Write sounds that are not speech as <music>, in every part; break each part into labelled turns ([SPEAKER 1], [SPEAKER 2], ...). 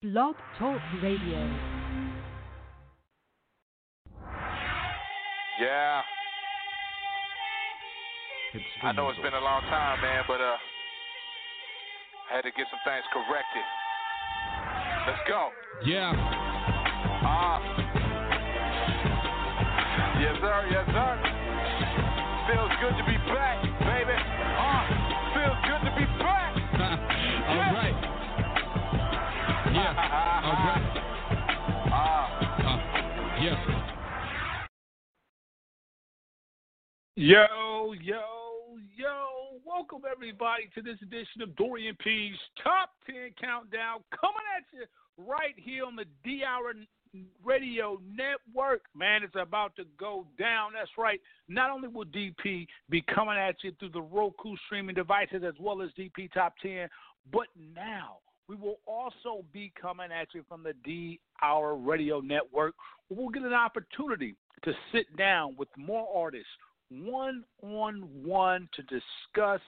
[SPEAKER 1] Blog Talk Radio.
[SPEAKER 2] Yeah. I know it's been a long time, man, but uh, I had to get some things corrected. Let's go.
[SPEAKER 3] Yeah.
[SPEAKER 2] Ah. Yes, sir. Yes, sir. Feels good to be back, baby. Ah. Feels good to be back. <laughs>
[SPEAKER 3] All right.
[SPEAKER 4] Yo, yo, yo. Welcome everybody to this edition of Dorian P's Top 10 Countdown coming at you right here on the D Hour Radio Network. Man, it's about to go down. That's right. Not only will DP be coming at you through the Roku streaming devices as well as DP Top 10, but now we will also be coming at you from the D Hour Radio Network. We'll get an opportunity to sit down with more artists one on one to discuss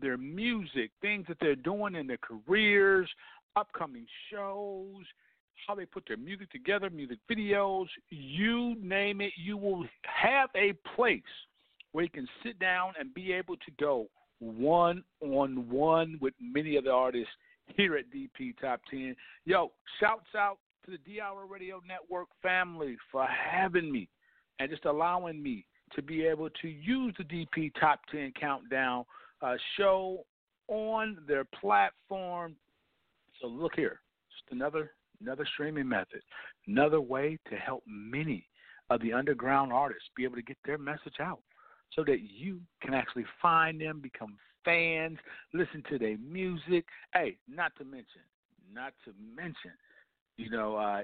[SPEAKER 4] their music, things that they're doing in their careers, upcoming shows, how they put their music together, music videos, you name it, you will have a place where you can sit down and be able to go one on one with many of the artists here at DP Top 10. Yo, shouts out to the D Hour Radio Network family for having me and just allowing me to be able to use the DP Top 10 Countdown uh, show on their platform. So look here, just another another streaming method, another way to help many of the underground artists be able to get their message out, so that you can actually find them, become fans, listen to their music. Hey, not to mention, not to mention, you know, uh,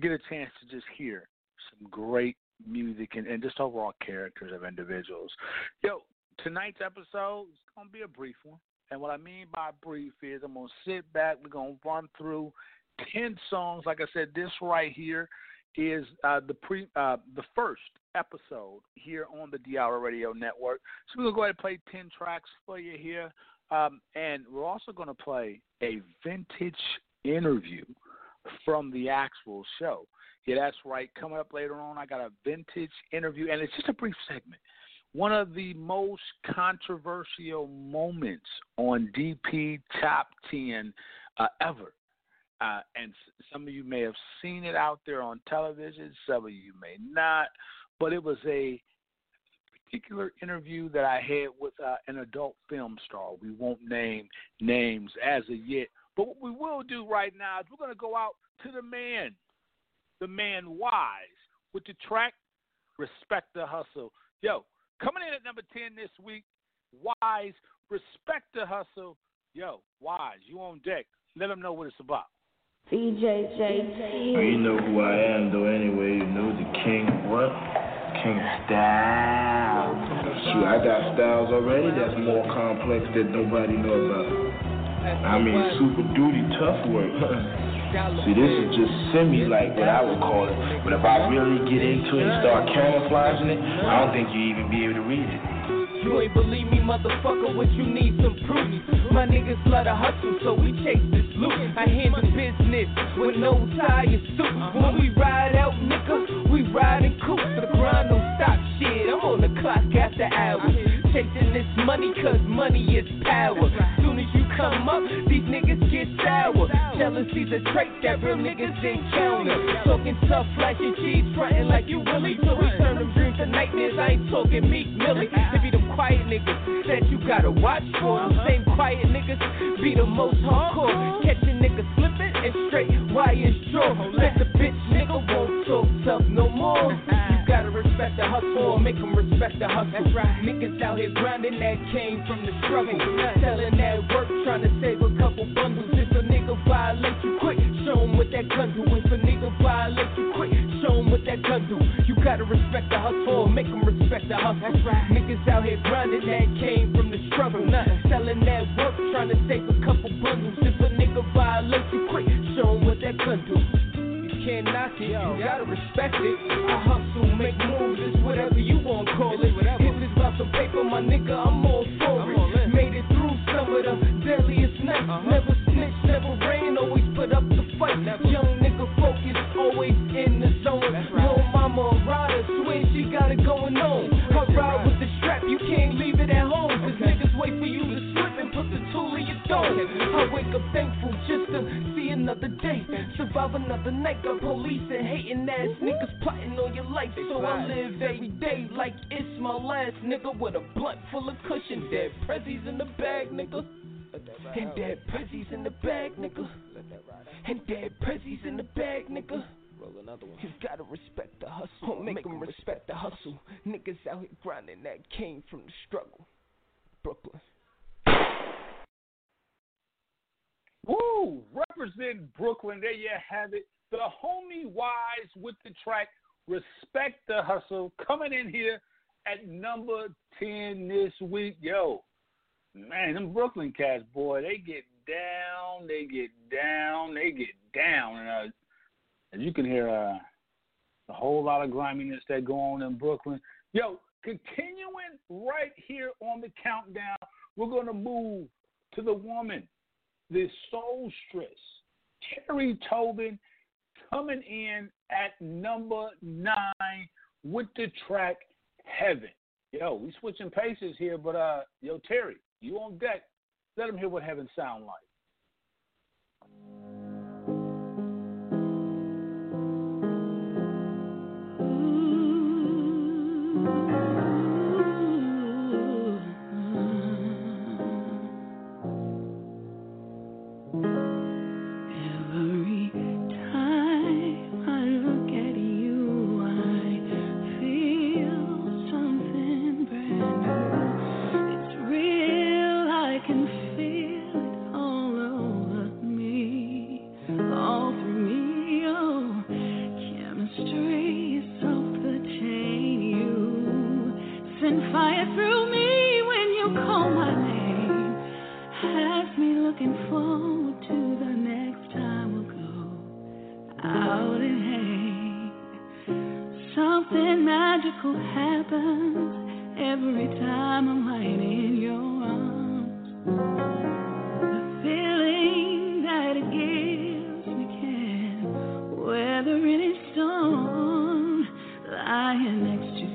[SPEAKER 4] get a chance to just hear some great music and, and just overall characters of individuals. Yo, tonight's episode is gonna be a brief one. And what I mean by brief is I'm gonna sit back, we're gonna run through ten songs. Like I said, this right here is uh, the pre uh, the first episode here on the D Radio Network. So we're gonna go ahead and play ten tracks for you here. Um, and we're also gonna play a vintage interview from the actual show. Yeah, that's right. Coming up later on, I got a vintage interview, and it's just a brief segment. One of the most controversial moments on DP Top 10 uh, ever. Uh, and some of you may have seen it out there on television, some of you may not, but it was a particular interview that I had with uh, an adult film star. We won't name names as of yet, but what we will do right now is we're going to go out to the man, the man Wise, with the track Respect the Hustle. Yo, coming in at number 10 this week, Wise, Respect the Hustle. Yo, Wise, you on deck. Let them know what it's about.
[SPEAKER 5] BJJT. You know who I am, though, anyway. You know the king, what? King of style. Shoot, I got styles already that's more complex that nobody know about. I mean, super duty, tough work. <laughs> See, this is just semi like what I would call it. But if I really get into it and start camouflaging it, I don't think you even be able to read it.
[SPEAKER 6] You ain't believe me, motherfucker, what you need some proof. My niggas love to hustle, so we chase this loot. I handle business with no tie or suit. When we ride out, nigga, we riding cool. The grind don't stop shit. I'm on the clock after hours. Chasing this money, cause money is power. Soon as you come up, these niggas get sour. Jealousy's a trait that real niggas encounter. Talking tough like your cheese, frontin' like you really. So we turn them dreams to nightmares. I ain't talking Meek Millie. It be them quiet niggas that you gotta watch for. Them same quiet niggas be the most hardcore. Catch a nigga slipping and straight wire straw. Let the bitch nigga won't talk tough no respect the hustle or make them respect the hustle. That's right. Niggas out here grinding that came from the struggle. Selling that work, trying to save a couple bundles. If a nigga violate you quick, show him what that gun do. If a nigga violate you quick, show him what that gun do. You gotta respect the hustle make them respect the hustle. That's right. Niggas out here grinding that came from the struggle. Selling that work, trying to save a couple bundles. If a nigga violate you quick, show him what that gun do. You can't knock it, you gotta respect it. I hustle, it. If it's about some paper, my nigga, I'm all for it. Made it through some of the deadliest nights. Never snitch, never rain, always put up the fight. Young nigga focused, always in the zone. Little mama a rider, swear she got it going on. I ride with the strap, you can't leave it at home. Cause niggas wait for you to slip and put the tool in your dome. I wake up thankful just to see another day. Survive another night. Got police and hating ass niggas plotting on your life. So I live every day like it's my last nigga with a blunt full of cushion. Dead prezzies in the bag, nigga. And dead prezzies in the bag, nigga. And dead prezzies in the bag, nigga. You gotta respect the hustle, make them respect the hustle. Niggas out here grinding that came from the struggle. Brooklyn.
[SPEAKER 4] Woo! Represent Brooklyn. There you have it. The homie Wise with the track Respect the Hustle coming in here at number 10 this week. Yo, man, them Brooklyn cats, boy, they get down, they get down, they get down. And uh, as you can hear, uh, a whole lot of griminess that go on in Brooklyn. Yo, continuing right here on the countdown, we're going to move to the woman, the soulstress, Terry Tobin, coming in at number nine with the track Heaven. Yo, we switching paces here, but uh, yo, Terry, you on deck. Let them hear what heaven sound like.
[SPEAKER 7] Storm. Lying next to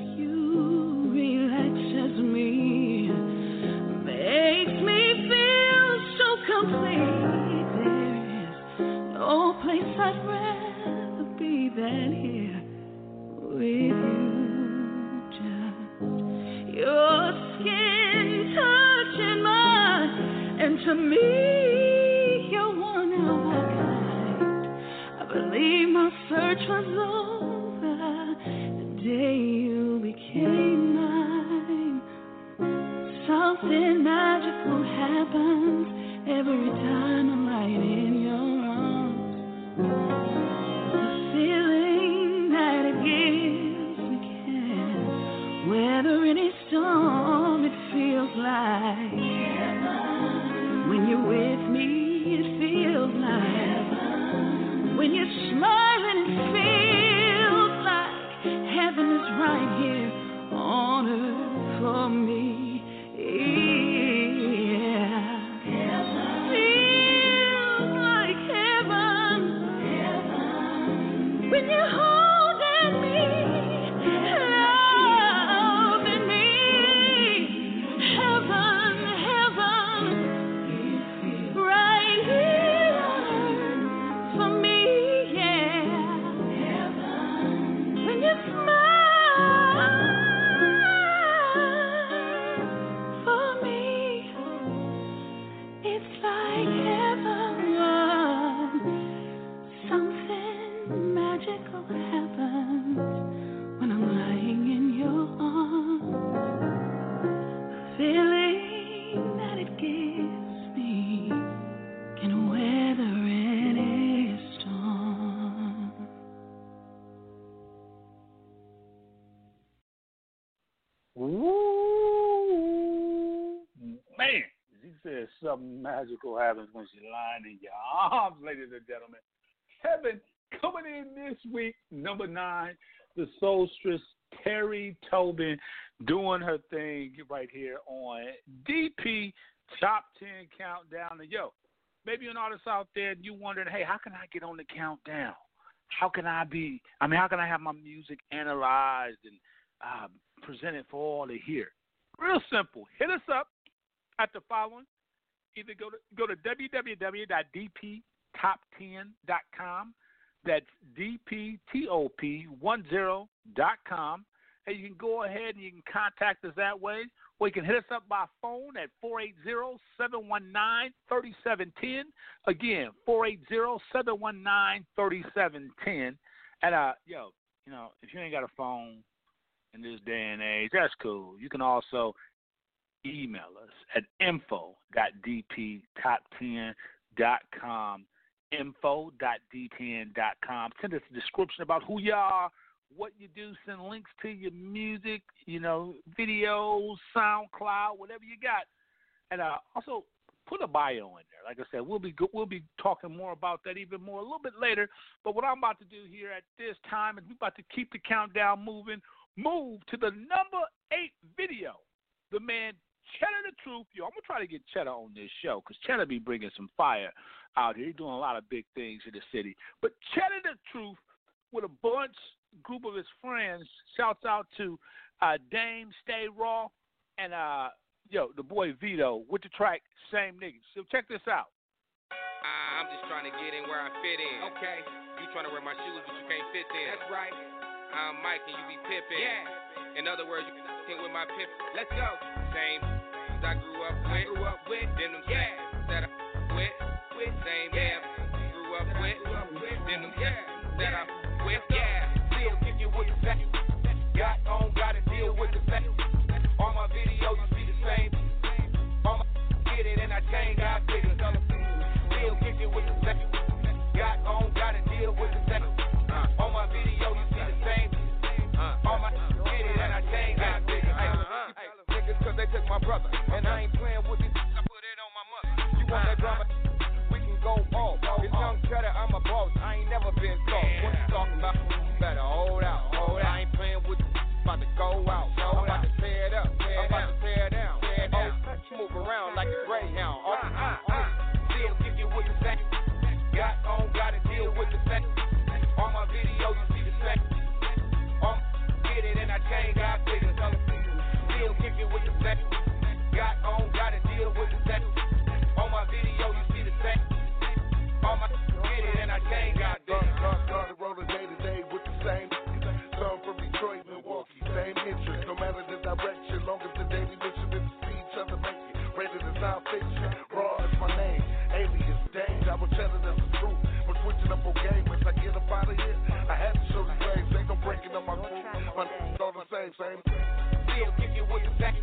[SPEAKER 7] something magical happens when
[SPEAKER 4] she's lying in your arms, ladies and gentlemen. Heaven coming in this week, number nine, the soulstress Terry Tobin doing her thing right here on DP Top 10 Countdown. And yo, maybe an artist out there and you wondering, hey, how can I get on the countdown? How can I be? I mean, how can I have my music analyzed and uh, presented for all to hear? Real simple. Hit us up at the following. Either go to go to www.dptop10.com. That's dptop10.com. And you can go ahead and you can contact us that way. Or you can hit us up by phone at 480-719-3710. Again, 480-719-3710. And, uh, yo, you know, if you ain't got a phone in this day and age, that's cool. You can also email us at info.dptop10.com. Info.d10.com. Send us a description about who you are, what you do. Send links to your music, you know, videos, SoundCloud, whatever you got. And uh, also put a bio in there. Like I said, we'll be we'll be talking more about that even more a little bit later. But what I'm about to do here at this time is we're about to keep the countdown moving. Move to the number eight video. The man Cheddar the Truth, yo, I'm gonna try to get Cheddar on this show because Cheddar be bringing some fire out here. He's doing a lot of big things in the city. But Cheddar the Truth, with a bunch group of his friends, shouts out to uh, Dame Stay Raw and uh, yo the boy Vito with the track Same Niggas. So check this out.
[SPEAKER 8] I'm just trying to get in where I fit in. Okay. You trying to wear my shoes, but you can't fit them. That's right. I'm Mike and you be pippin'. Yeah. In other words, you can with my pip. Let's go. Same I grew up with. I grew up with. Then them yeah. that I with. With. Same yeah. grew up with. Grew up with. Then them yeah. that I they took my brother. And I ain't playing with this. I put it on my mother. You want that drama? We can go off. It's young cheddar, I'm a boss. I ain't never been soft. What you talking about?
[SPEAKER 9] All the same, same.
[SPEAKER 8] Still kicking with the same. Got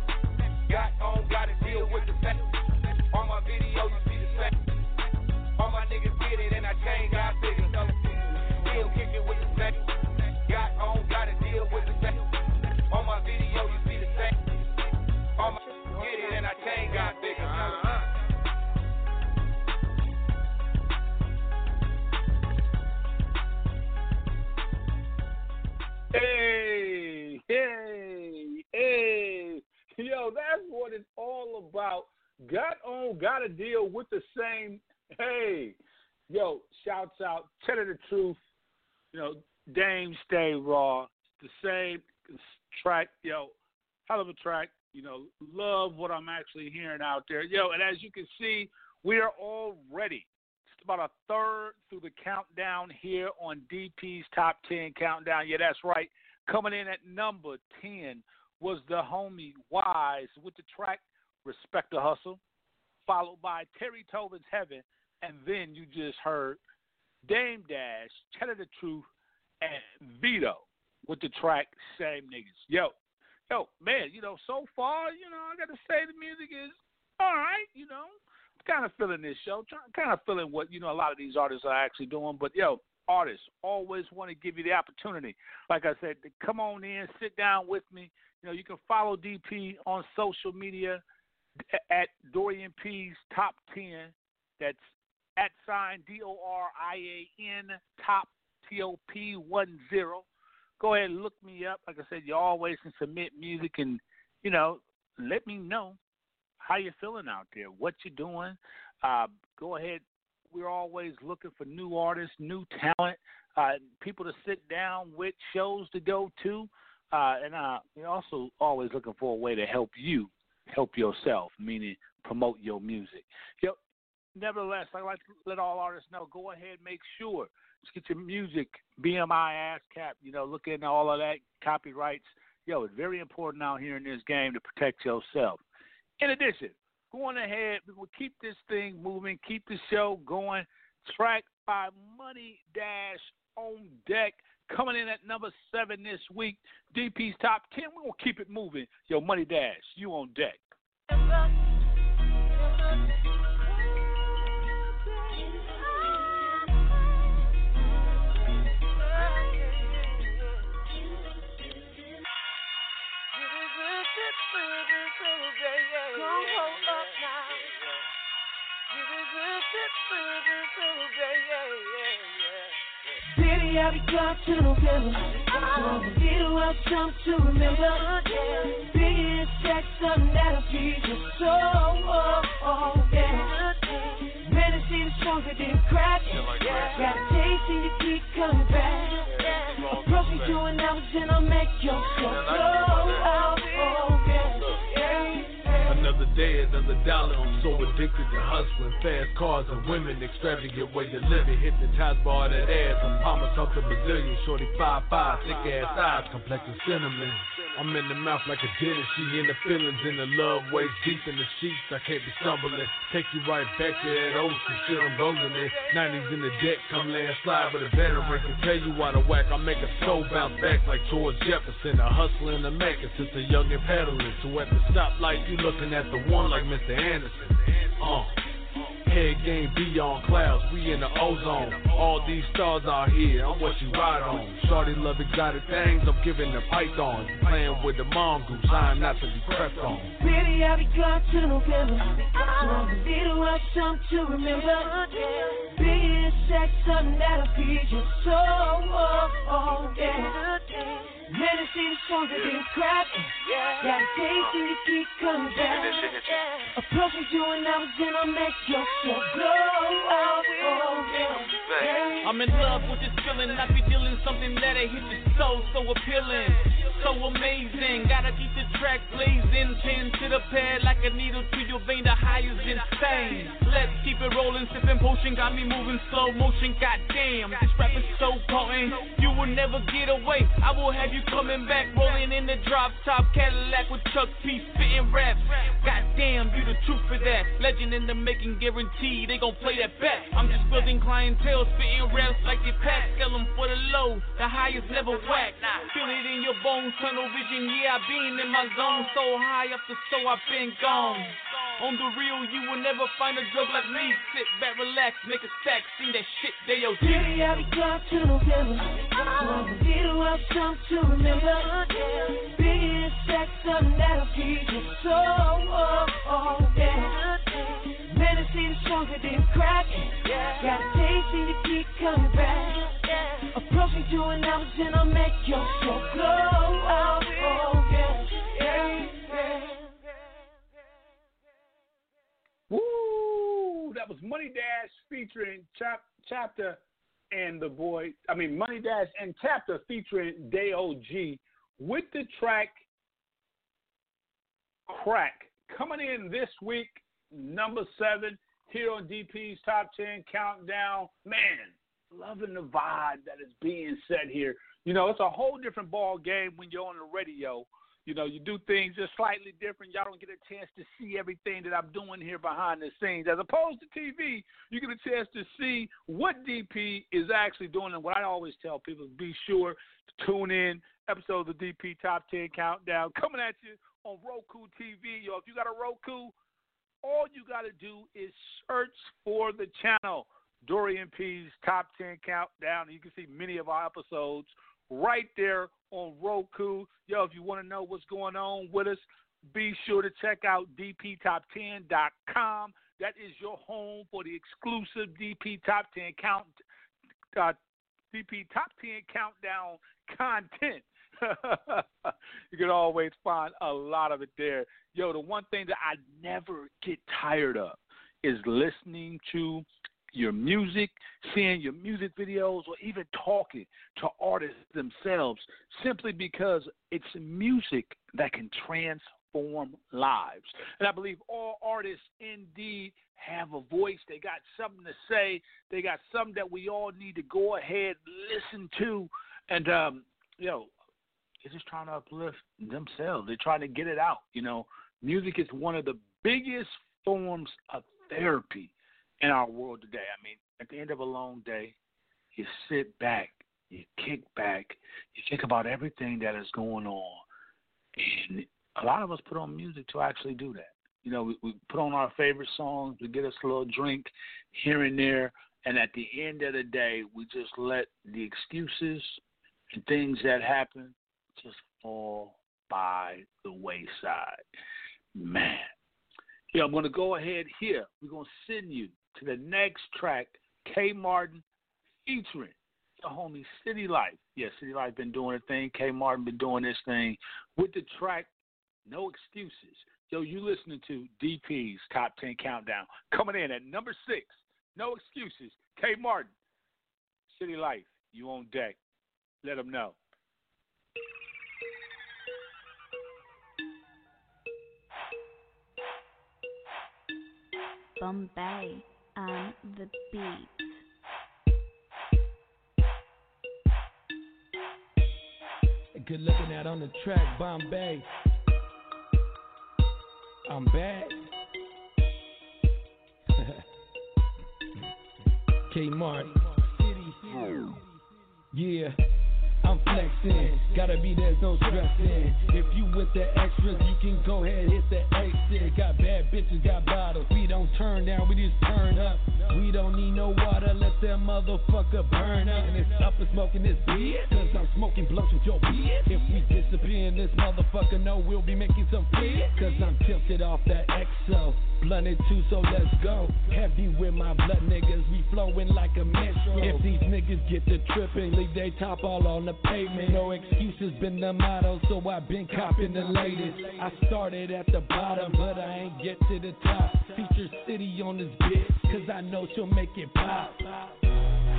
[SPEAKER 4] out, the Truth, you know, Dame Stay Raw. The same track, yo, hell of a track. You know, love what I'm actually hearing out there. Yo, and as you can see, we are all ready. It's about a third through the countdown here on DP's Top 10 Countdown. Yeah, that's right. Coming in at number 10 was the homie Wise with the track Respect the Hustle, followed by Terry Tobin's Heaven, and then you just heard Dame Dash, Cheddar the Truth, and Vito with the track Same Niggas. Yo, yo, man, you know, so far, you know, I got to say the music is all right, you know. Kind of feeling this show, kind of feeling what, you know, a lot of these artists are actually doing. But, yo, artists always want to give you the opportunity, like I said, come on in, sit down with me. You know, you can follow DP on social media at Dorian P's Top 10. That's at sign D O R I A N Top T O P 1 0. Go ahead and look me up. Like I said, you always can submit music and, you know, let me know how you're feeling out there, what you're doing. Uh, go ahead, we're always looking for new artists, new talent, uh, people to sit down with, shows to go to, uh, and uh, we're also always looking for a way to help you help yourself, meaning promote your music. Yo, nevertheless, I like to let all artists know. Go ahead, make sure just get your music BMI ASCAP. You know, look into all of that copyrights. Yo, it's very important out here in this game to protect yourself. In addition, going ahead, we'll keep this thing moving, keep the show going. Track by Money Dash on deck. Coming in at number seven this week, DP's top ten. We're gonna keep it moving. Yo, Money Dash, you on deck.
[SPEAKER 10] Baby, I'll be gone to me to have something to remember. And sex, something that'll feed your soul. Oh, oh, yeah. Man, to see the stronger than crack. Got a taste and you keep coming back. Approach me doing hours and I'll make your soul. Oh, yeah. yeah.
[SPEAKER 3] Another day, another dollar. I'm so addicted to hustling. Fast cars and women, extravagant way to live it. Hypnotized by all that ass. I'm promised something Brazilian. Shorty 5'5, thick ass eyes, complexion cinnamon. I'm in the mouth like a dentist. She in the feelings, in the love, waist deep in the sheets. I can't be stumbling. Take you right back to that old school shit. I'm rolling it. 90s in the deck, come landslide with a veteran. Can tell you why the whack. I make a soul bounce back like George Jefferson. A hustler and a maker since a young and peddling. So at the stoplight, you looking at the one like Mr. Anderson. Uh. Head game beyond clouds, we in the ozone. All these stars out here, I'm what you ride on. Shorty love exotic things, I'm giving the pythons. Playing with the mongoose, I'm not to be crept on.
[SPEAKER 10] Baby, I'll be gone to November. Want me to have something to remember. And sex, something that'll feed your soul. Oh, oh, yeah. Man, to see the stronger than crack. Got a taste and you keep coming back. Approach me doing hours and I'll make your soul glow. Oh, yeah.
[SPEAKER 11] I'm in love with this feeling. I be dealing something that'll hit your soul so appealing. So amazing. Gotta keep the track blazing. Pin to the pad like a needle to your vein. The high is insane. Let's keep it rolling. Sipping potion. Got me moving slow motion. Goddamn. This rap is so potent. You will never get away. I will have you coming back. Rolling in the drop top Cadillac with Chuck P. Spitting raps. Goddamn. You the truth for that. Legend in the making. Guarantee they gon' play that back. I'm just building clientele. Spitting raps like they pack. Sell them for the low. The highest never whack. Feel it in your bones. Tunnel vision. Yeah, I been in my zone. So high up the so I've been gone. On the real, you will never find a drug like me. Sit back, relax, make a stack, sing that shit, they yo.
[SPEAKER 10] Baby, I'll be gone to November. Want me to have something to remember. Biggie sex, something that'll feed your soul. Oh, oh, yeah. To the stronger than crack. Got a taste and you keep coming back. Approach me doing hours and I'll make your soul glow. Oh, yeah.
[SPEAKER 4] That was Money Dash featuring Chap, Chapter and the boy. I mean, Money Dash and Chapter featuring Day OG with the track Crack coming in this week, number seven here on DP's Top Ten Countdown. Man, loving the vibe that is being set here. You know, it's a whole different ball game when you're on the radio. You know, you do things just slightly different. Y'all don't get a chance to see everything that I'm doing here behind the scenes. As opposed to TV, you get a chance to see what DP is actually doing. And what I always tell people be sure to tune in. Episodes of DP Top 10 Countdown coming at you on Roku TV. Yo, if you got a Roku, all you got to do is search for the channel, Dorian P's Top 10 Countdown. You can see many of our episodes right there on Roku. Yo, if you want to know what's going on with us, be sure to check out dptop10.com. That is your home for the exclusive DP Top 10 count, uh, DP Top 10 Countdown content. <laughs> you can always find a lot of it there. Yo, the one thing that I never get tired of is listening to your music, seeing your music videos, or even talking to artists themselves simply because it's music that can transform lives. And I believe all artists indeed have a voice. They got something to say. They got something that we all need to go ahead, listen to. And, um, you know, they're just trying to uplift themselves. They're trying to get it out. You know, music is one of the biggest forms of therapy in our world today. I mean, at the end of a long day, you sit back, you kick back, you think about everything that is going on, and a lot of us put on music to actually do that. You know, we, we put on our favorite songs, we get us a little drink here and there, and at the end of the day, we just let the excuses and things that happen just fall by the wayside. Man. Yeah, I'm going to go ahead here. We're going to send you to the next track, K Martin featuring the homie City Life. Yeah, City Life been doing a thing. K Martin been doing this thing with the track No Excuses. Yo, you listening to DP's Top 10 Countdown. Coming in at number six, No Excuses, K Martin. City Life, you on deck. Let them know.
[SPEAKER 12] Bombay on the beat.
[SPEAKER 2] Good looking at on the track, Bombay. I'm back. <laughs> K Martin. Yeah. I'm flexing, gotta be there's no stressing. If you with the extras, you can go ahead hit the exit. Got bad bitches, got bottles. We don't turn down, we just turn up. We don't need no water, let that motherfucker burn up. And it's up and smoking this beer, cause I'm smoking blunts with your beer. If we disappear in this motherfucker, know we'll be making some fear. Cause I'm tilted off that XO. Blunted too, so let's go. Heavy with my blood niggas, we flowing like a metro. If these niggas get to tripping, leave they top all on the pavement. No excuses been the motto, so I've been copping the latest. I started at the bottom, but I ain't get to the top. Feature City on this bitch, cause I know she'll make it pop.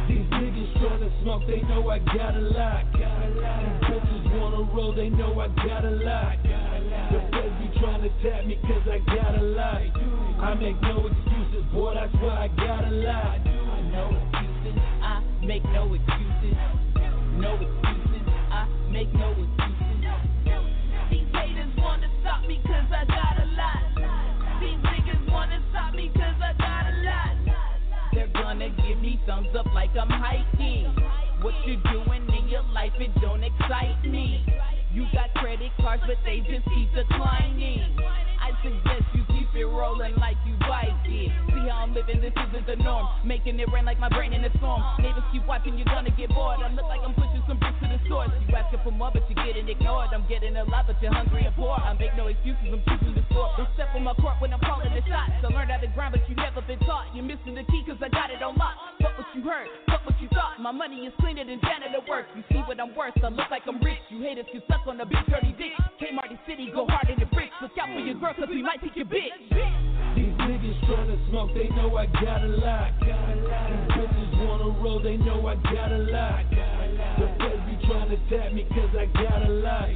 [SPEAKER 2] These niggas tryna smoke, they know I got a lot. These bitches wanna roll, they know I got a lot. The be tryna tap me cause I got a lot. I make no excuses, boy, that's why I got a lot.
[SPEAKER 13] No excuses, I make no excuses. No excuses, I make no excuses. These haters wanna stop me cause I got a lot. These niggas wanna stop me cause I got a lot. They're gonna give me thumbs up like I'm hiking. What you doing in your life, it don't excite me. You got credit cards, but they just keep declining. I suggest you keep it rolling like you like it. See how I'm living, this isn't the norm. Making it rain like my brain in a storm. Neighbors keep watching, you're gonna get bored. I look like I'm pushing some bricks to the source. You asking for more, but you're getting ignored. I'm getting a lot, but you're hungry and poor. I make no excuses, I'm choosing score. Don't step on my court when I'm calling the shots. I learned how to grind, but you never been taught. You're missing the key, cause I got it on lock. Fuck what you heard, fuck what you thought. My money is cleaner than janitor work. You see what I'm worth, I look like I'm rich. You haters can suck on the big dirty dick. K Marty City, go hard in the bricks. Look out for your girl, cause we might take your bitch.
[SPEAKER 2] These niggas tryna smoke, they know I got a lot. These bitches wanna roll, they know I got a lot. The feds be tryna tap me cause I got a lot.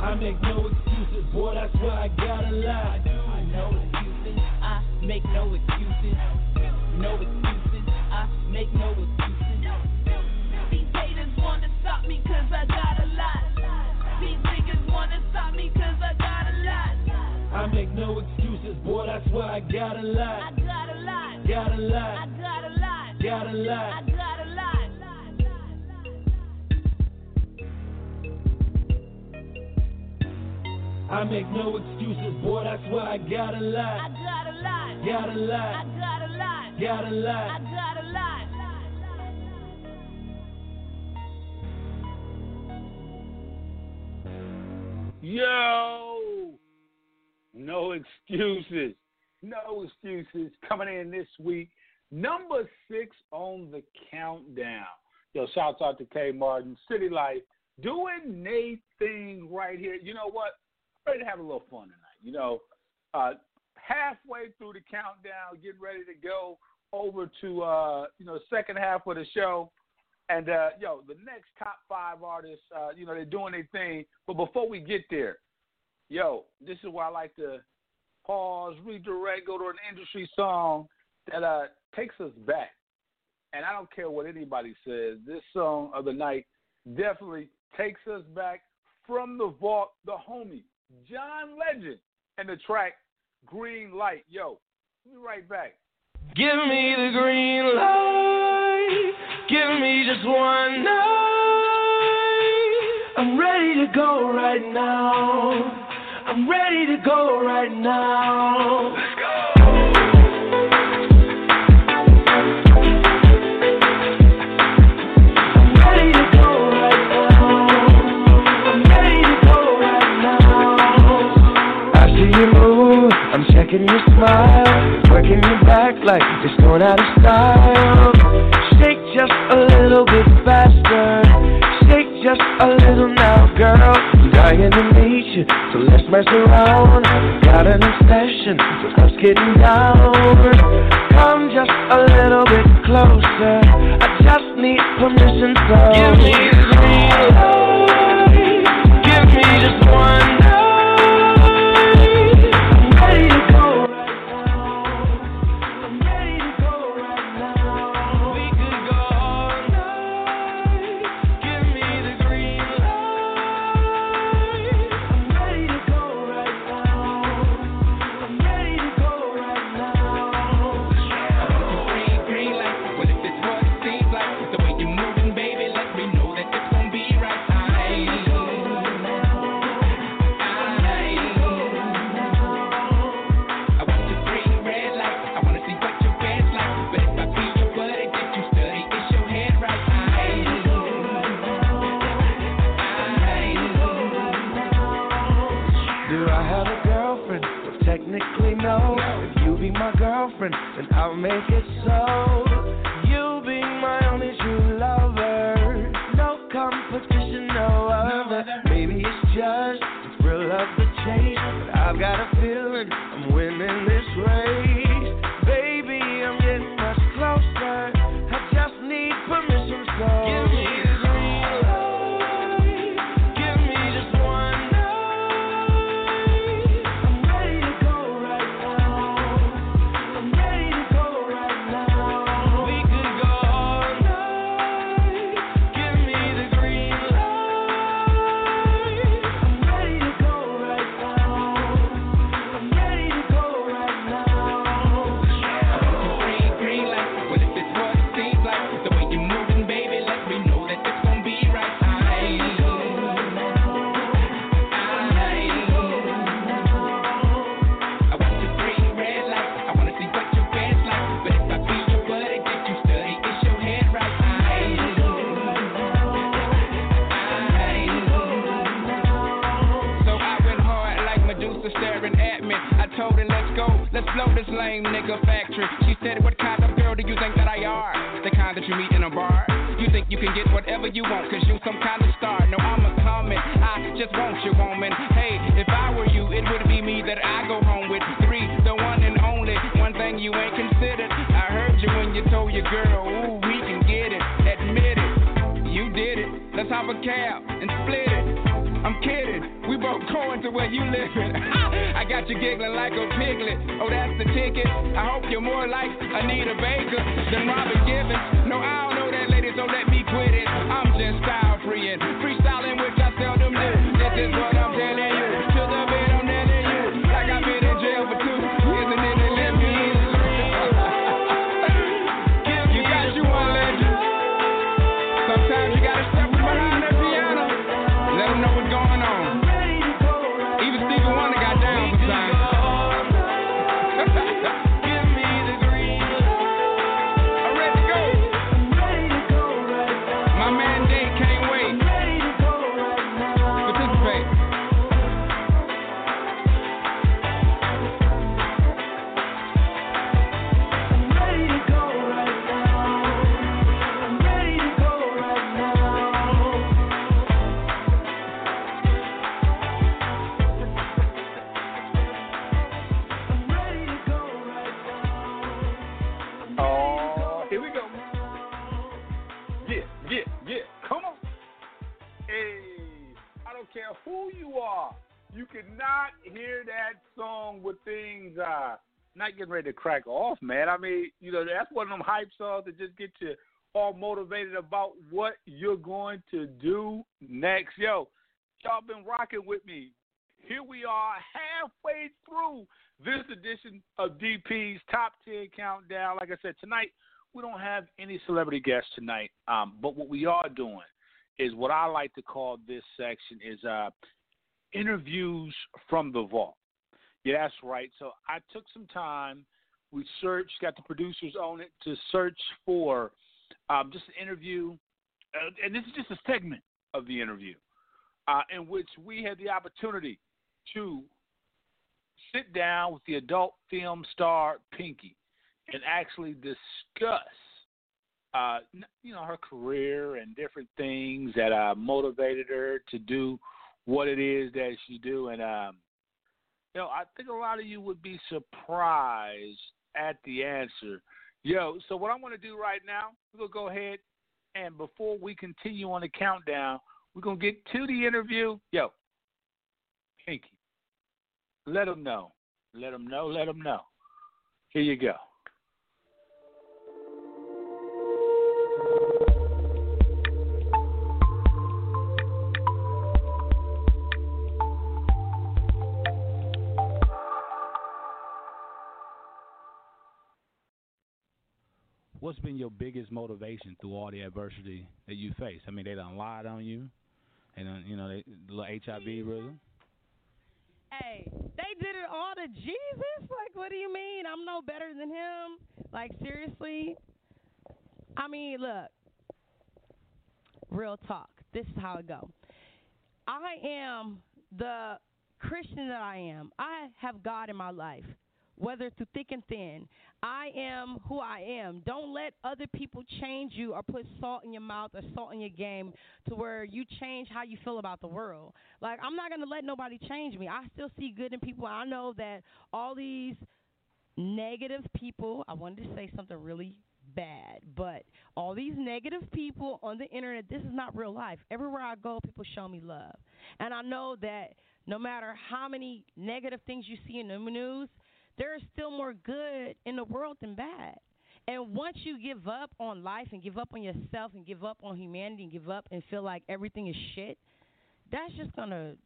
[SPEAKER 2] I make no excuses, boy, that's why I got a lot.
[SPEAKER 13] No excuses, I make no excuses. No excuses, I make no excuses. These haters wanna stop me cause I got a lot. These niggas wanna stop me cause I got.
[SPEAKER 2] I make no excuses, boy, that's why I got a
[SPEAKER 13] I
[SPEAKER 2] lot.
[SPEAKER 13] I got a lot.
[SPEAKER 2] Got a
[SPEAKER 13] I
[SPEAKER 2] lot, I
[SPEAKER 13] got a lot.
[SPEAKER 2] got a
[SPEAKER 13] I
[SPEAKER 2] lot.
[SPEAKER 13] I got a lot.
[SPEAKER 2] I make no excuses, boy, that's why I got a
[SPEAKER 13] I
[SPEAKER 2] lot.
[SPEAKER 13] I got a lot.
[SPEAKER 2] Got a
[SPEAKER 13] I
[SPEAKER 2] lot,
[SPEAKER 13] got a lot.
[SPEAKER 2] got a
[SPEAKER 13] I
[SPEAKER 2] lot.
[SPEAKER 13] got a lot.
[SPEAKER 4] Yo, no excuses. No excuses. Coming in this week, number six on the countdown. Yo, shouts out to K Martin, City Life, doing Nate thing right here. You know what? Ready to have a little fun tonight. You know, uh, halfway through the countdown, getting ready to go. over to uh, you know second half of the show. And uh, yo, the next top five artists, uh, you know, they're doing their thing. But before we get there, yo, this is where I like to pause, redirect, go to an industry song that uh, takes us back. And I don't care what anybody says, this song of the night definitely takes us back from the vault, the homie, John Legend, and the track Green Light. Yo, be right back.
[SPEAKER 8] Give me the green light. Give me just one night. I'm ready to go right now. I'm ready to go right now. Let's go. Right now. I'm checking your smile, working your back like it's going out of style. Shake just a little bit faster. Just a little now, girl. I'm dying to meet you, so let's mess around. Got an obsession, so let's getting down. Come just a little bit closer. I just need permission, so give me the Let's blow this lame nigga factory. She said, What kind of girl do you think that I are? The kind that you meet in a bar. You think you can get whatever you want, cause you some kind of star. No, I'm a comment. I just want your woman. Hey, if I were you, it would be me that I go home with. Three, the one
[SPEAKER 4] and only. One thing you ain't considered. I heard you
[SPEAKER 8] when you told your girl, ooh, we can get it. Admit it. You did it. Let's hop a cab and split it. I'm kidding more to where you living. <laughs> I got you giggling like a piglet. Oh, that's the ticket. I hope you're more like Anita Baker than Robin Givens. No, I don't know that lady, so let me quit it. I'm just style freeing, freestyling, which I seldom do. This is what
[SPEAKER 4] Cannot hear that song with things uh, not getting ready to crack off, man. I mean, you know, that's one of them hype songs that just get you all motivated about what you're going to do next. Yo, y'all been rocking with me. Here we are halfway through this edition of DP's Top 10 Countdown. Like I said, tonight we don't have any celebrity guests tonight, um, but what we are doing is what I like to call this section is uh, interviews from the vault. Yeah, that's right. So I took some time. We searched, got the producers on it to search for um, just an interview, uh, and this is just a segment of the interview uh, in which we had the opportunity to sit down with the adult film star Pinky and actually discuss, uh, you know, her career and different things that uh, motivated her to do what it is that she do. And um, you know, I think a lot of you would be surprised at the answer. Yo, so what I'm to do right now, we're going to go ahead and before we continue on the countdown, we're going to get to the interview. Yo, Pinky, let them know. Let them know. Let them know. Here you go.
[SPEAKER 14] Been your biggest motivation through all the adversity that you face? I mean, they done lied on you, and uh, you know, they little HIV rhythm.
[SPEAKER 15] Hey, they did it all to Jesus? Like, what do you mean? I'm no better than him? Like, seriously? I mean, look, real talk. This is how it go. I am the Christian that I am. I have God in my life, whether through thick and thin. I am who I am. Don't let other people change you or put salt in your mouth or salt in your game to where you change how you feel about the world. Like, I'm not going to let nobody change me. I still see good in people. I know that all these negative people, I wanted to say something really bad, but all these negative people on the internet, this is not real life. Everywhere I go, people show me love. And I know that no matter how many negative things you see in the news, there is still more good in the world than bad. And once you give up on life and give up on yourself and give up on humanity and give up and feel like everything is shit, that's just going to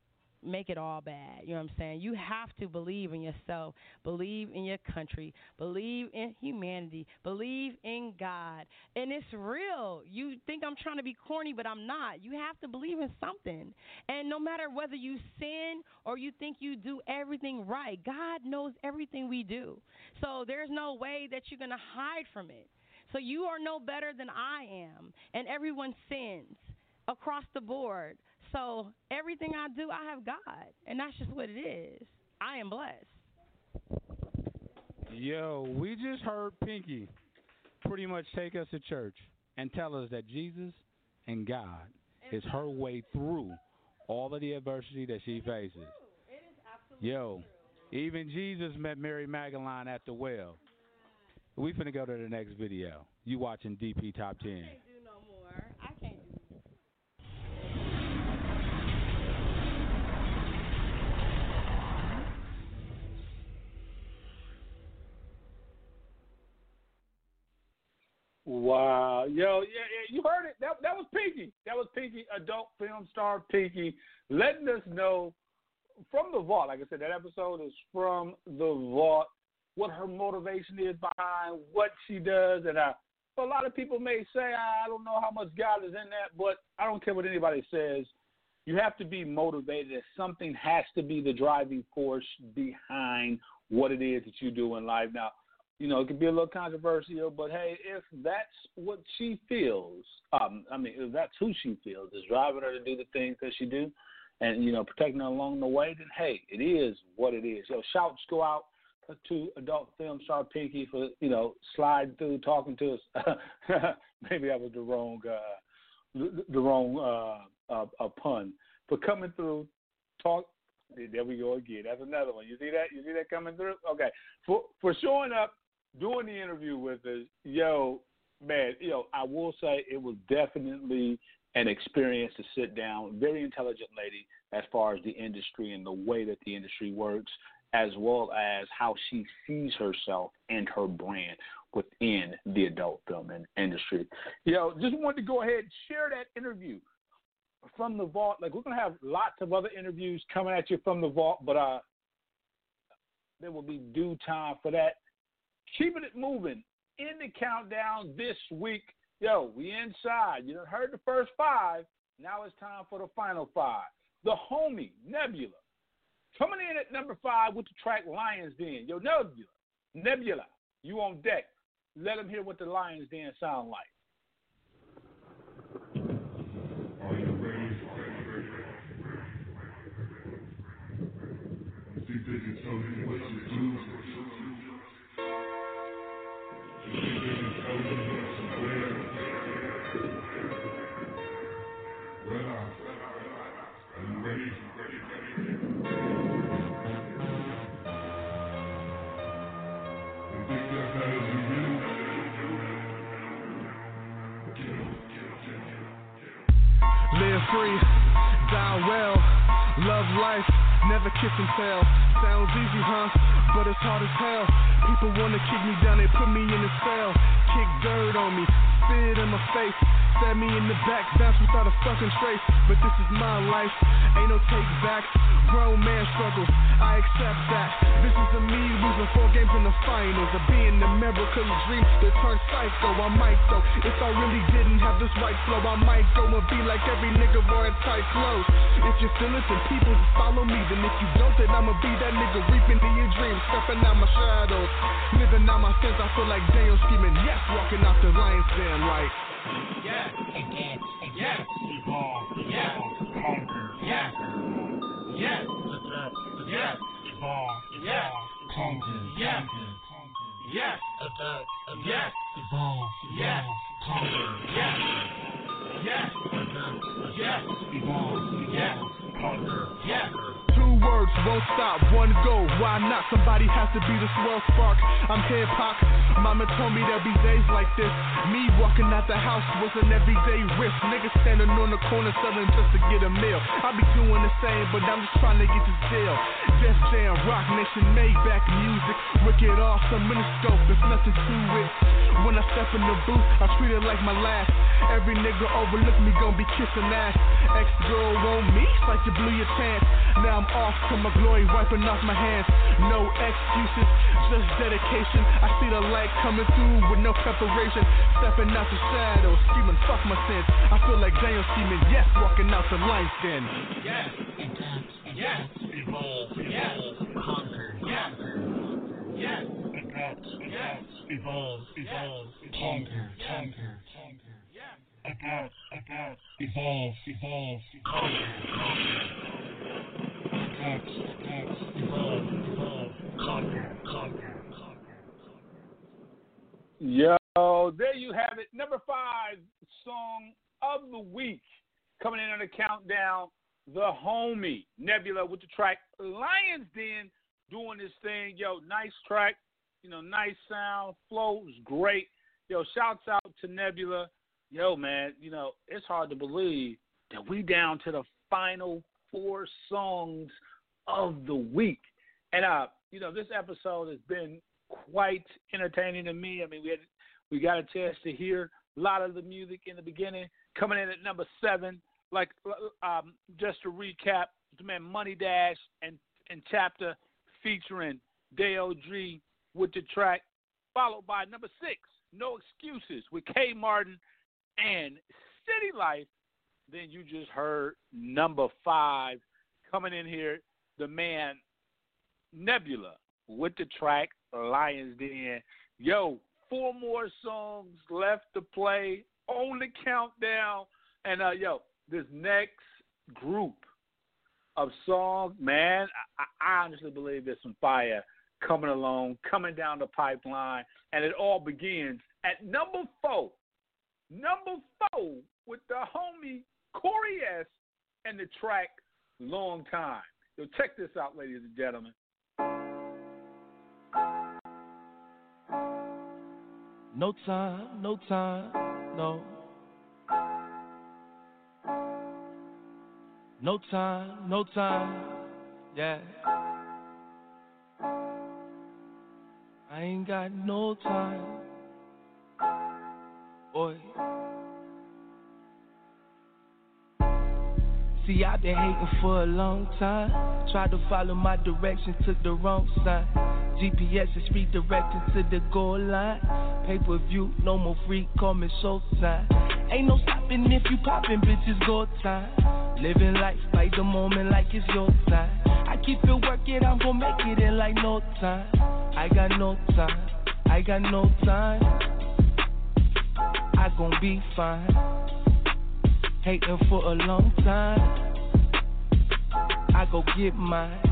[SPEAKER 15] make it all bad. You know what I'm saying? You have to believe in yourself, believe in your country, believe in humanity, believe in God. And it's real. You think I'm trying to be corny, but I'm not. You have to believe in something. And no matter whether you sin or you think you do everything right, God knows everything we do. So there's no way that you're going to hide from it. So you are no better than I am. And everyone sins across the board. So everything I do, I have God, and that's just what it is. I am blessed.
[SPEAKER 14] Yo, we just heard Pinky pretty much take us to church and tell us that Jesus and God is her way through all of the adversity that she faces. Yo, even Jesus met Mary Magdalene at the well. We finna go to the next video. You watching DP Top 10.
[SPEAKER 4] Wow, yo, yeah, yeah, you heard it. That that was Pinky. That was Pinky, adult film star Pinky, letting us know from the vault. Like I said, that episode is from the vault. What her motivation is behind what she does, and uh, a lot of people may say, I don't know how much God is in that, but I don't care what anybody says. You have to be motivated. Something has to be the driving force behind what it is that you do in life. Now, you know, it could be a little controversial, but hey, if that's what she feels, um, I mean, if that's who she feels is driving her to do the things that she do, and you know, protecting her along the way, then hey, it is what it is. So shouts go out to adult film star Pinky for you know sliding through, talking to us. <laughs> Maybe that was the wrong, uh, the, the wrong uh, uh, uh, pun, but coming through, talk. There we go again. That's another one. You see that? You see that coming through? Okay. For for showing up doing the interview with us, yo, man, yo, I will say it was definitely an experience to sit down. Very intelligent lady as far as the industry and the way that the industry works, as well as how she sees herself and her brand within the adult film industry. Yo, just wanted to go ahead and share that interview from the vault. Like we're gonna have lots of other interviews coming at you from the vault, but uh, there will be due time for that. Keeping it moving in the countdown this week. Yo, we inside. You done heard the first five. Now it's time for the final five. The homie Nebula coming in at number five with the track Lions Den. Yo, Nebula, Nebula, you on deck. Let them hear what the Lions Den sound like.
[SPEAKER 16] Kiss and tell. Sounds easy, huh? But it's hard as hell. People wanna kick me down, they put me in a cell. Kick dirt on me, spit in my face. Stab me in the back, bounce without a fucking trace. But this is my life, ain't no take back. Grown man struggles, I accept that. This is a me losing four games in the finals. Of being America's dream that turned psycho. I might though, if I really didn't have this right flow, I might go and be like every nigga wearing tight clothes. If you feel it, then people just follow me. Then if you don't, then I'ma be that nigga reaping in your dreams, stepping out my shadows, living out my sins. I feel like Daniel screaming, yes, walking out the lion's den like.
[SPEAKER 17] Yes, yes, yes, evolve, yes, conquer, yes, yes, yes, evolve, yes, conquer, yes, yes, adapt, yes, evolve, yes, conquer, yes, yes, adapt, yes, evolve, yes, conquer, yes.
[SPEAKER 16] Two words won't stop, one go. Why not? Somebody to be the swell spark. I'm hip hop. Mama told me there'd be days like this. Me walking out the house was an everyday risk. Niggas standing on the corner selling just to get a meal. I be doing the same, but I'm just trying to get this deal. Def Jam, Roc Nation, Maybach music. Wicked awesome in the scope, there's nothing to it. When I step in the booth, I treat it like my last. Every nigga overlook me, gon' be kissing ass. Ex girl on me, it's like you blew your chance. Now I'm off to my glory, wiping off my hands. No excuses, just dedication. I see the light coming through with no preparation. Stepping out the shadows, screaming, fuck my sins. I feel like Daniel scheming, yes, walking out the lion's den.
[SPEAKER 17] Yes, yes, evolve, yes, conquer, yes, adapt, yes, evolve, evolve, conquer, conquer, adapt, adapt, evolve, evolve, conquer, conquer, adapt, adapt, evolve, evolve, conquer, conquer, conquer.
[SPEAKER 4] Yo, there you have it. Number five song of the week coming in on the countdown. The homie Nebula with the track Lions Den doing this thing. Yo, nice track. You know, nice sound. Flow was great. Yo, shouts out to Nebula. Yo, man, you know, it's hard to believe that we down to the final four songs of the week. And uh, you know, this episode has been quite entertaining to me. I mean, we had we got a chance to hear a lot of the music in the beginning. Coming in at number seven, like um, just to recap, the man Money Dash and and Chapter featuring Dale G with the track, followed by number six, No Excuses with K Martin and City Life. Then you just heard number five coming in here, the man Nebula with the track Lions Den. Yo, four more songs left to play on the countdown. And uh, yo, this next group of songs, man, I, I honestly believe there's some fire coming along, coming down the pipeline, and it all begins at number four. Number four with the homie Corey S. and the track Long Time. Yo, check this out, ladies and gentlemen.
[SPEAKER 18] No time, no time, no.
[SPEAKER 19] No time, no time, yeah. I ain't got no time, boy. See, I've been hating for a long time. Tried to follow my direction, took the wrong sign. GPS is redirected to the goal line. Pay per view, no more free, call me showtime. Ain't no stopping if you popping, bitches, go time. Living life by the moment like it's your time. I keep it working, I'm gonna make it in like no time. I got no time, I got no time. I gon' be fine. Hating for a long time. I go get mine.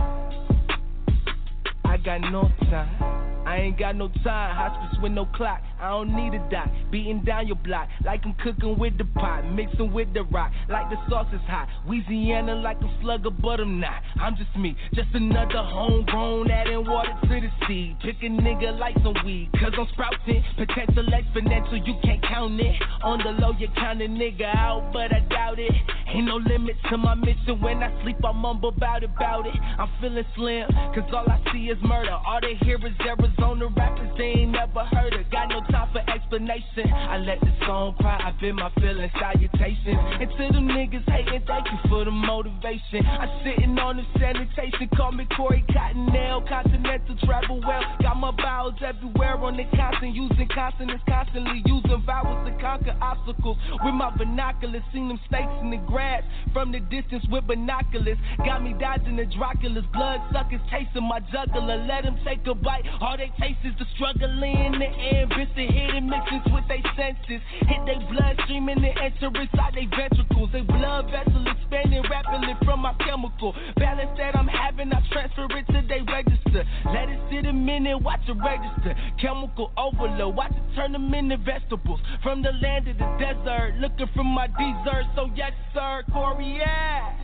[SPEAKER 19] Got no time. I ain't got no time. Hospice with no clock. I don't need a doc. Beating down your block like I'm cooking with the pot, mixing with the rock like the sauce is hot. Louisiana like a slugger, but I'm not. I'm just me, just another homegrown adding water to the seed. Pick a nigga like some weed, cause I'm sprouting. Potential exponential, you can't count it. On the low, you count a nigga out, but I doubt it. Ain't no limit to my mission. When I sleep, I mumble about it, about it. I'm feeling slim, cause all I see is murder. All they hear is Arizona rappers, they ain't never heard of. Got no time for explanation. I let the song cry, I been my feelings, salutations. And to them niggas hating, thank you for the motivation. I'm sitting on the sanitation, call me Corey Cottonelle. Continental travel well, got my bowels everywhere on the constant, using consonants, constantly using vowels to conquer obstacles. With my binoculars, seen them snakes in the grass from the distance with binoculars. Got me dodging the Dracula's blood suckers, chasing my jugular. Let them take a bite, all they taste is the struggle in the ambition to hit and mixes with their senses. Hit their bloodstream and they enter inside their ventricles. Their blood vessel expanding rapidly from my chemical. Balance that I'm having, I transfer it to their register. Let it sit a minute, watch it register. Chemical overload, watch it turn them into vegetables. From the land of the desert, looking for my dessert. So yes, sir, Corey, yeah.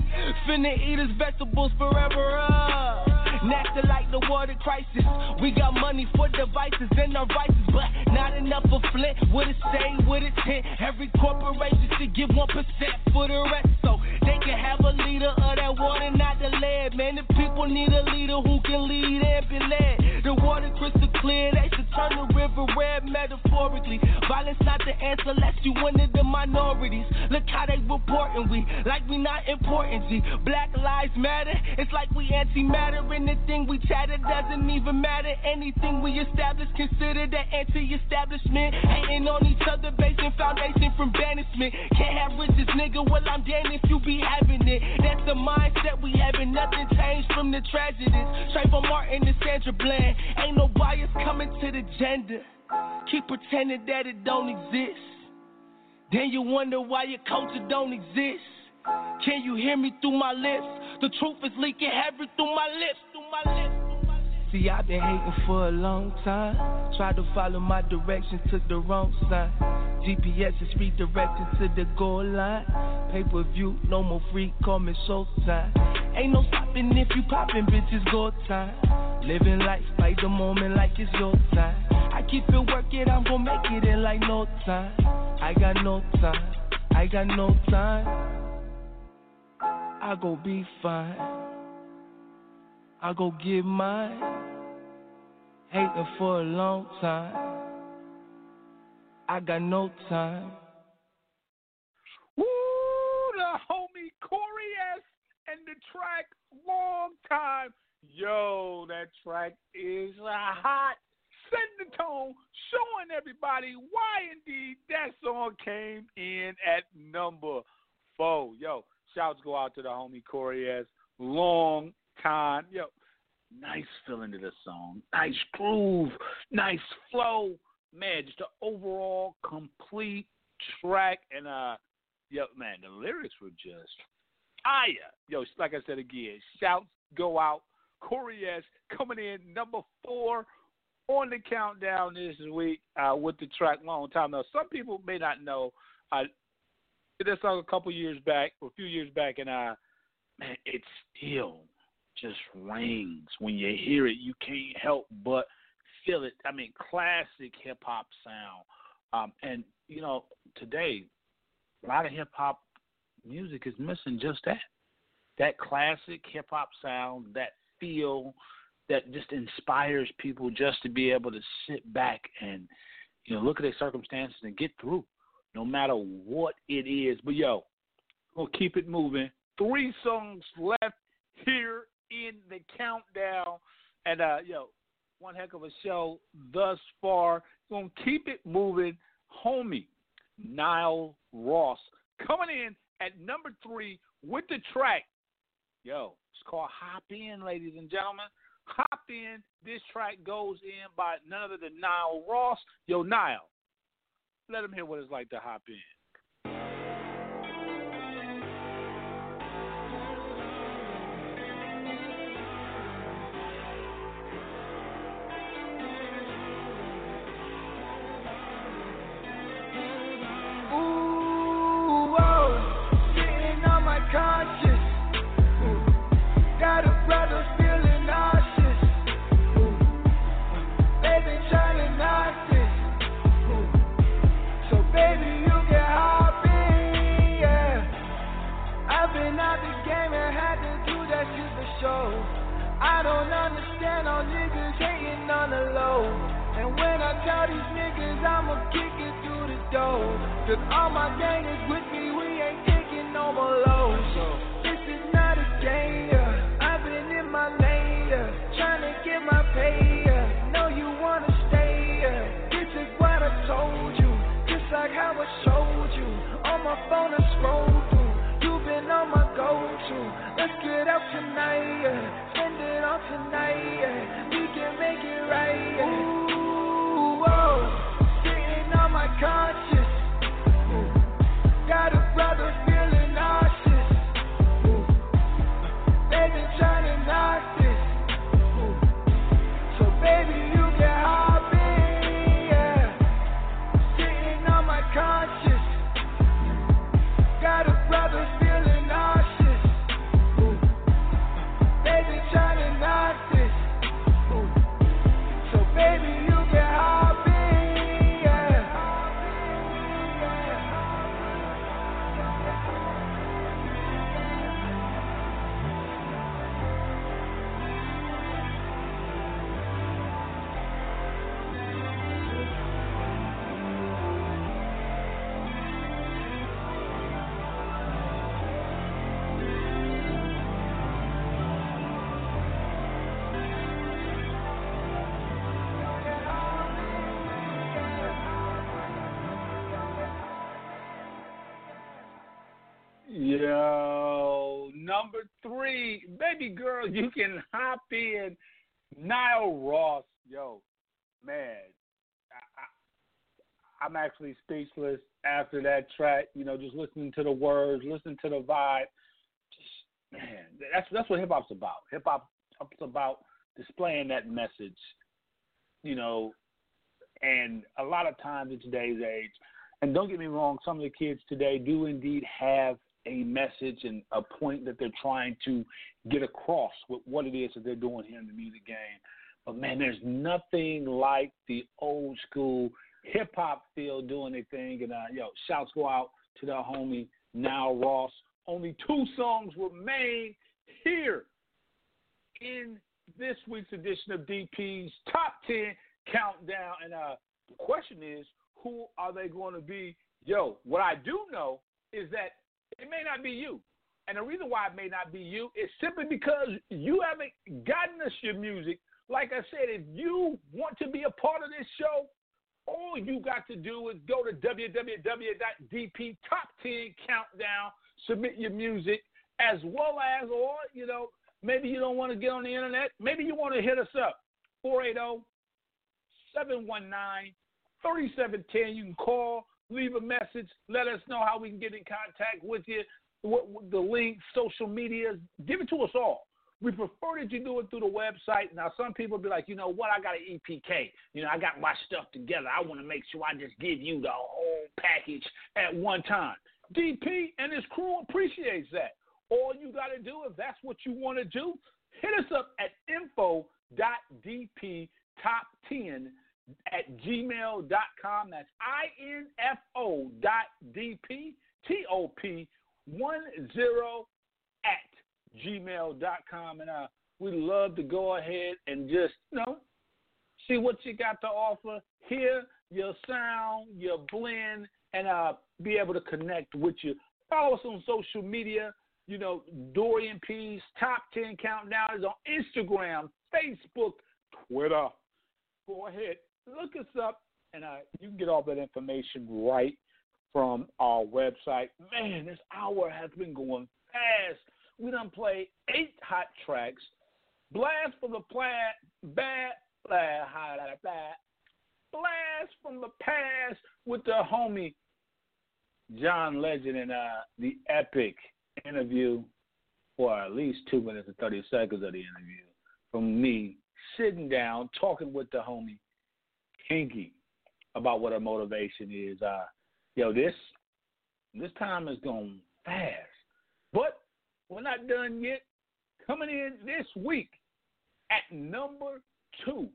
[SPEAKER 19] Finna eat his vegetables forever up. Nasty like the water crisis. We got money for devices and our vices, but not enough for Flint. What it say, what it hint. Every corporation should give 1% for the rest. So they can have a leader of that water, not the lead. Man, the people need a leader who can lead and be led. The water crystal clear, they should turn the river red metaphorically. Violence not the answer, unless you one of the minorities. Look how they reporting we, like we not important. G. Black lives matter, it's like we antimatter. Anything we chatter doesn't even matter. Anything we establish, consider that anti-establishment. Hating on each other, basing foundation from banishment. Can't have riches, nigga. Well, I'm damned if you be having it. That's the mindset we having. Nothing changed from the tragedies. Trayvon Martin and Sandra Bland. Ain't no bias coming to the gender. Keep pretending that it don't exist. Then you wonder why your culture don't exist. Can you hear me through my lips? The truth is leaking heavy through my lips, through my lips. See, I've been hating for a long time. Tried to follow my direction, took the wrong sign. GPS is redirected to the goal line. Pay per view, no more free, call me showtime. Ain't no stopping if you popping, bitches, go time. Living life by the moment like it's your time. I keep it working, I'm gonna make it in like no time. I got no time, I got no time. I go be fine. I go get mine. Hating for a long time. I got no time.
[SPEAKER 4] Woo, the homie Corey S. and the track Long Time. Yo, that track is hot. Setting the tone, showing everybody why indeed that song came in at number four. Yo, shouts go out to the homie Corey S. Long time. Yo, nice feeling to the song. Nice groove. Nice flow. Man, just an overall complete track. And, uh, yo, man, the lyrics were just fire. Yo, like I said again, shouts go out. Corey S. coming in number four on the countdown this week uh, with the track Long Time. Now, some people may not know. I did this song a couple years back, or a few years back, and uh, man, it still just rings when you hear it. You can't help but feel it. I mean, classic hip hop sound. Um, and you know, today, a lot of hip hop music is missing just that. that classic hip hop sound, that feel that just inspires people just to be able to sit back and you know look at their circumstances and get through, no matter what it is. But yo, we'll keep it moving. Three songs left here in the countdown, and uh, yo, one heck of a show thus far. Gonna keep it moving, homie. Nile Ross coming in at number three with the track. Yo, it's called Hop In, ladies and gentlemen. Hop In. This track goes in by none other than Nile Ross. Yo, Nile, let him hear what it's like to hop in.
[SPEAKER 20] Understand all niggas hating on the low. And when I tell these niggas I'ma kick it through the door. Cause all my gang is with me, we ain't taking no more lows. So This is not a game, tonight. We can make it right. Ooh,
[SPEAKER 4] actually speechless after that track. You know, just listening to the words, listening to the vibe. Just man, that's that's what hip hop's about. Hip hop's about displaying that message. You know, and a lot of times in today's age, and don't get me wrong, some of the kids today do indeed have a message and a point that they're trying to get across with what it is that they're doing here in the music game. But man, there's nothing like the old school hip hop feel doing their thing. And uh, yo, shouts go out to the homie Nile Ross. Only two songs remain here in this week's edition of DP's Top 10 Countdown. And uh, the question is, who are they going to be? Yo, what I do know is that it may not be you. And the reason why it may not be you is simply because you haven't gotten us your music. Like I said, if you want to be a part of this show, all you got to do is go to www.dp Top 10 Countdown, submit your music, as well as, or, you know, maybe you don't want to get on the internet. Maybe you want to hit us up, 480 719 3710. You can call, leave a message, let us know how we can get in contact with you, what the link, social media, give it to us all. We prefer that you do it through the website. Now, some people be like, you know what, I got an EPK. You know, I got my stuff together. I want to make sure I just give you the whole package at one time. DP and his crew appreciates that. All you got to do, if that's what you want to do, hit us up at info.dptop10 at gmail.com. That's I-N-F-O dot D-P, T-O-P, one zero at gmail.com. And uh, we love to go ahead and just, you know, see what you got to offer, hear your sound, your blend, and uh, be able to connect with you. Follow us on social media. You know, Dorian P's Top 10 Countdown is on Instagram, Facebook, Twitter. Go ahead, look us up, and uh, you can get all that information right from our website. Man, this hour has been going fast. We done played eight hot tracks. Blast from the plant, bad, blah, blah, blah, blast from the past with the homie John Legend and uh, the epic interview for at least two minutes and 30 seconds of the interview from me sitting down talking with the homie Kinky about what her motivation is. Uh, yo, this this time is going fast, but we're not done yet. Coming in this week at number two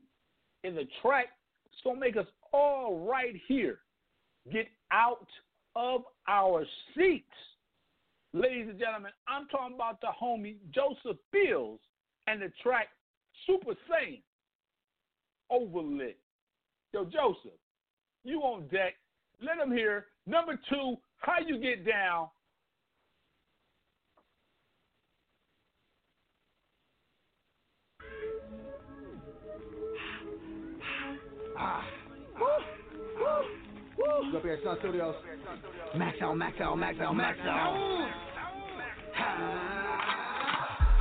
[SPEAKER 4] in the track, it's gonna make us all right here get out of our seats. Ladies and gentlemen, I'm talking about the homie Joseph Fields and the track Super Saiyan Overlit. Yo, Joseph, you on deck. Let them hear. Number two, how you get down.
[SPEAKER 18] Ah. Woo. Woo. Woo. Up here at Sun Studios. Max out, max out, max out, max out.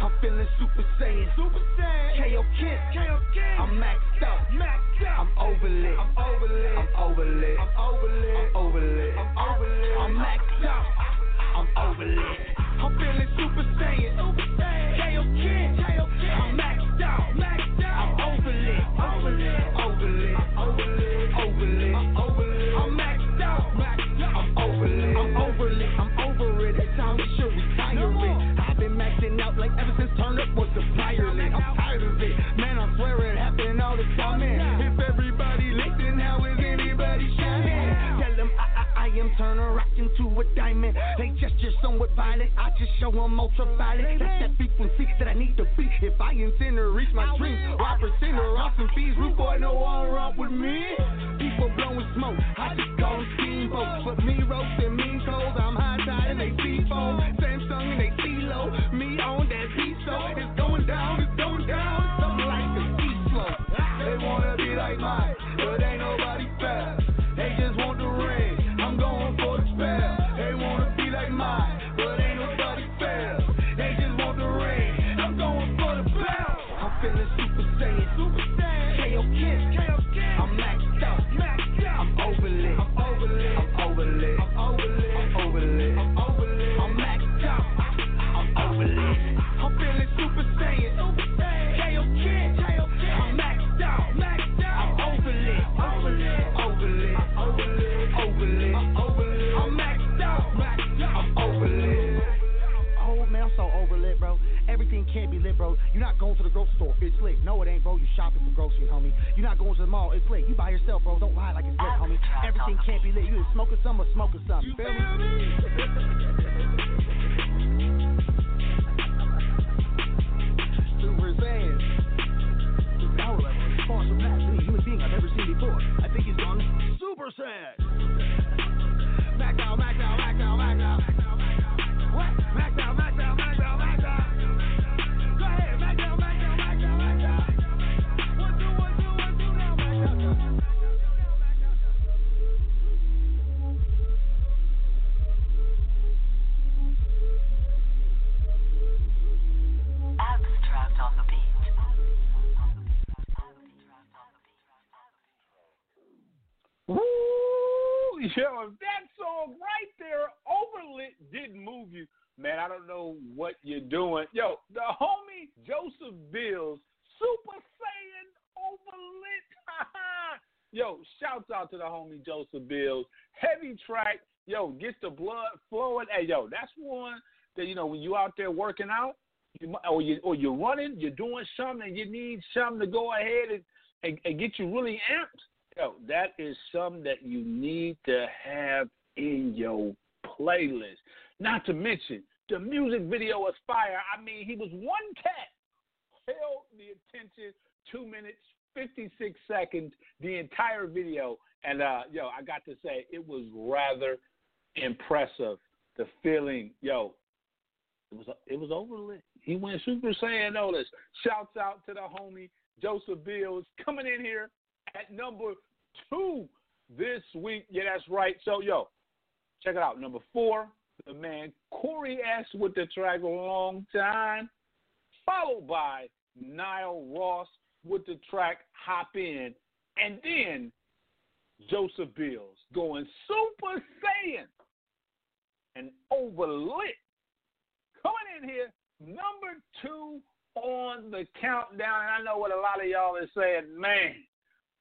[SPEAKER 18] I'm feeling super saiyan. Super saiyan. KO Kid. KO Kid. I'm maxed out. Maxed out. I'm overlit. I'm overlit. I'm overlit. I'm overlit. I'm overlit. I'm overlit. I'm maxed out. I'm overlit. I'm feeling super saiyan. Super saiyan. KO Kid. KO Kid. I'm maxed out. Maxed the prior lit. I'm tired of it. Man, I swear it happened all the time. If everybody lit, then how is anybody shining? Tell them I, I, I am Turner, rock into a diamond. They gesture somewhat violent. I just show them ultraviolet. That's that frequency that I need to be. If I intend to reach my dreams, or I pretend to rock some fees, root boy, no one rock with me. People blowing smoke, I just call them steamboats. But me roasting mean cold, I'm high tide and they sea
[SPEAKER 4] Yo, if that song right there, Overlit, didn't move you, man, I don't know what you're doing. Yo, the homie Joseph Bills, Super Saiyan Overlit. <laughs> Yo, shouts out to the homie Joseph Bills. Heavy track. Yo, gets the blood flowing. Hey, yo, that's one that, you know, when you out there working out, you, or, you, or you're running, you're doing something, and you need something to go ahead and, and, and get you really amped. Yo, that is something that you need to have in your playlist. Not to mention The music video was fire. I mean, he was one cat, held the attention two minutes, 56 seconds, the entire video. And, uh, yo, I got to say, it was rather impressive. The feeling, yo, it was it was overlit. He went Super Saiyan notice. Shouts out to the homie Joseph Bills coming in here at number two this week. Yeah, that's right. So yo, check it out. Number four, the man Corey S with the track a Long Time, followed by Nile Ross with the track Hop In, and then Joseph Bills going Super Saiyan and overlit. Coming in here, number two on the countdown. And I know what a lot of y'all is saying, man,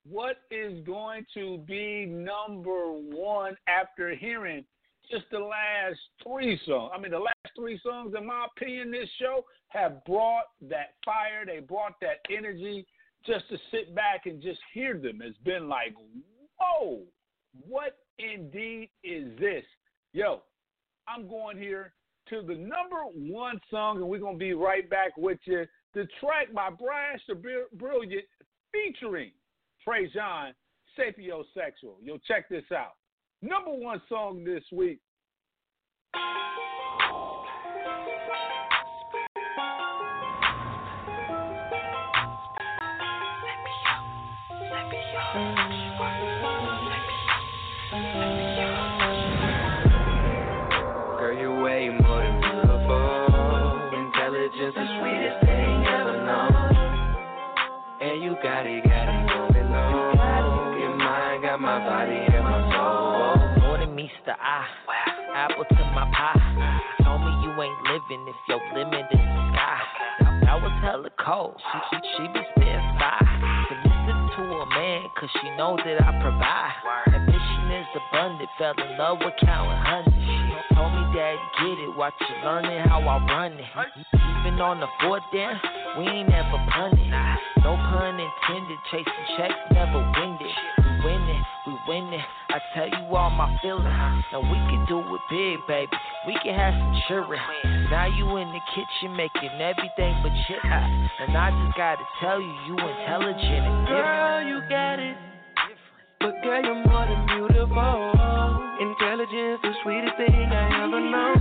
[SPEAKER 4] what is going to be number one after hearing just the last three songs? I mean, the last three songs, in my opinion, this show have brought that fire, they brought that energy. Just to sit back and just hear them has been like, whoa, what indeed is this? Yo, I'm going here to the number one song, and we're going to be right back with you. The track by Brash the Brilliant featuring Trey John, Sapiosexual. Yo, check this out. Number one song this week.
[SPEAKER 21] Now we can do it big, baby. We can have some children. Now you in the kitchen making everything but shit. And I just gotta tell you, you intelligent and different.
[SPEAKER 22] Girl, you got it. But girl, you're more than beautiful. Intelligence, the sweetest thing I ever know.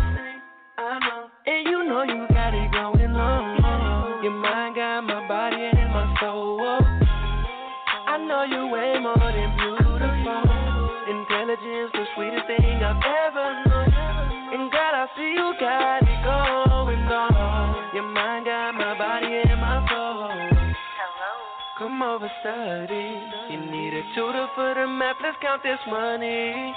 [SPEAKER 22] Know. And you know you got it going on. Your mind got my body and my soul. I know you way more than. Intelligence, the sweetest thing I've ever known. And God, I see you got it going on. Your mind got my body and my soul. Come over, study. You need a tutor for the math. Let's count this money.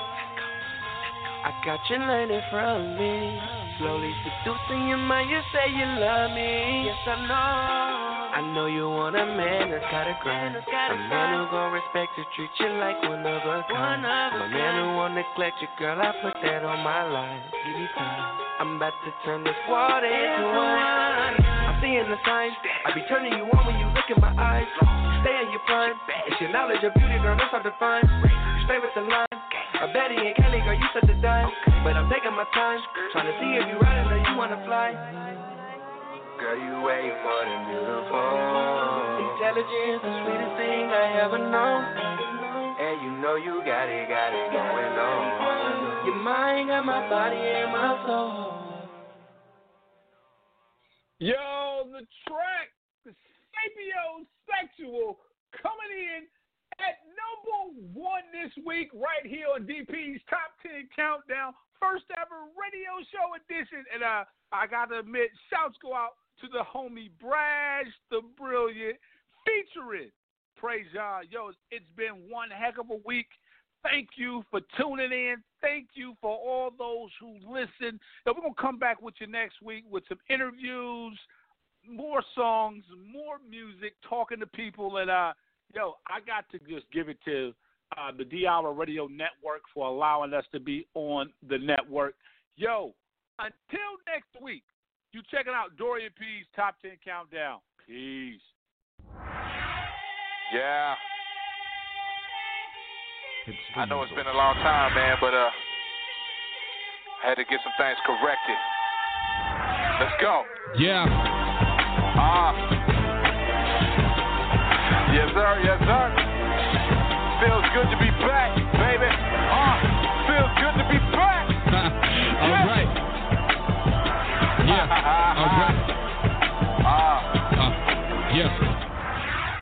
[SPEAKER 22] I got you learning from me. Slowly seducing your mind, you say you love me. Yes, I know. I know you want a man that's got a grind. A man who gon' respect you, treat you like one of a kind. A man who won't neglect you, girl. I put that on my life. Give me time. I'm about to turn this water into wine. I'm seeing the signs. I be turning you on when you look in my eyes. Stay in your prime. It's your knowledge of beauty, girl. That's hard to find. Stay with the line. A Betty and Kelly, girl, you said the dime. But I'm taking my time. Trying to see if you riding or you wanna fly. Girl, you way more than beautiful. Intelligence, the sweetest thing I ever known. And you know you got it, got it going on. Your mind got my body and my soul.
[SPEAKER 4] Yo, the track, the Sapio Sexual, coming in at number one this week, right here on DP's Top 10 Countdown, first ever radio show edition. And uh, I got to admit, shouts go out to the homie Brash the Brilliant, featuring Praise God. Yo, it's been one heck of a week. Thank you for tuning in. Thank you for all those who listen. Now, we're going to come back with you next week with some interviews, more songs, more music, talking to people. And, uh, yo, I got to just give it to uh, the Diallo Radio Network for allowing us to be on the network. Yo, until next week, you checking out Dorian P's Top 10 Countdown. Peace.
[SPEAKER 16] Yeah. I know it's been a long time, man, but uh, I had to get some things corrected. Let's go.
[SPEAKER 14] Yeah.
[SPEAKER 16] Ah. Yes, sir. Yes, sir. Feels good to be back, baby. Uh, feels good to be back. <laughs>
[SPEAKER 14] All yes. right. Yeah. All right. Ah. <laughs> uh, yes.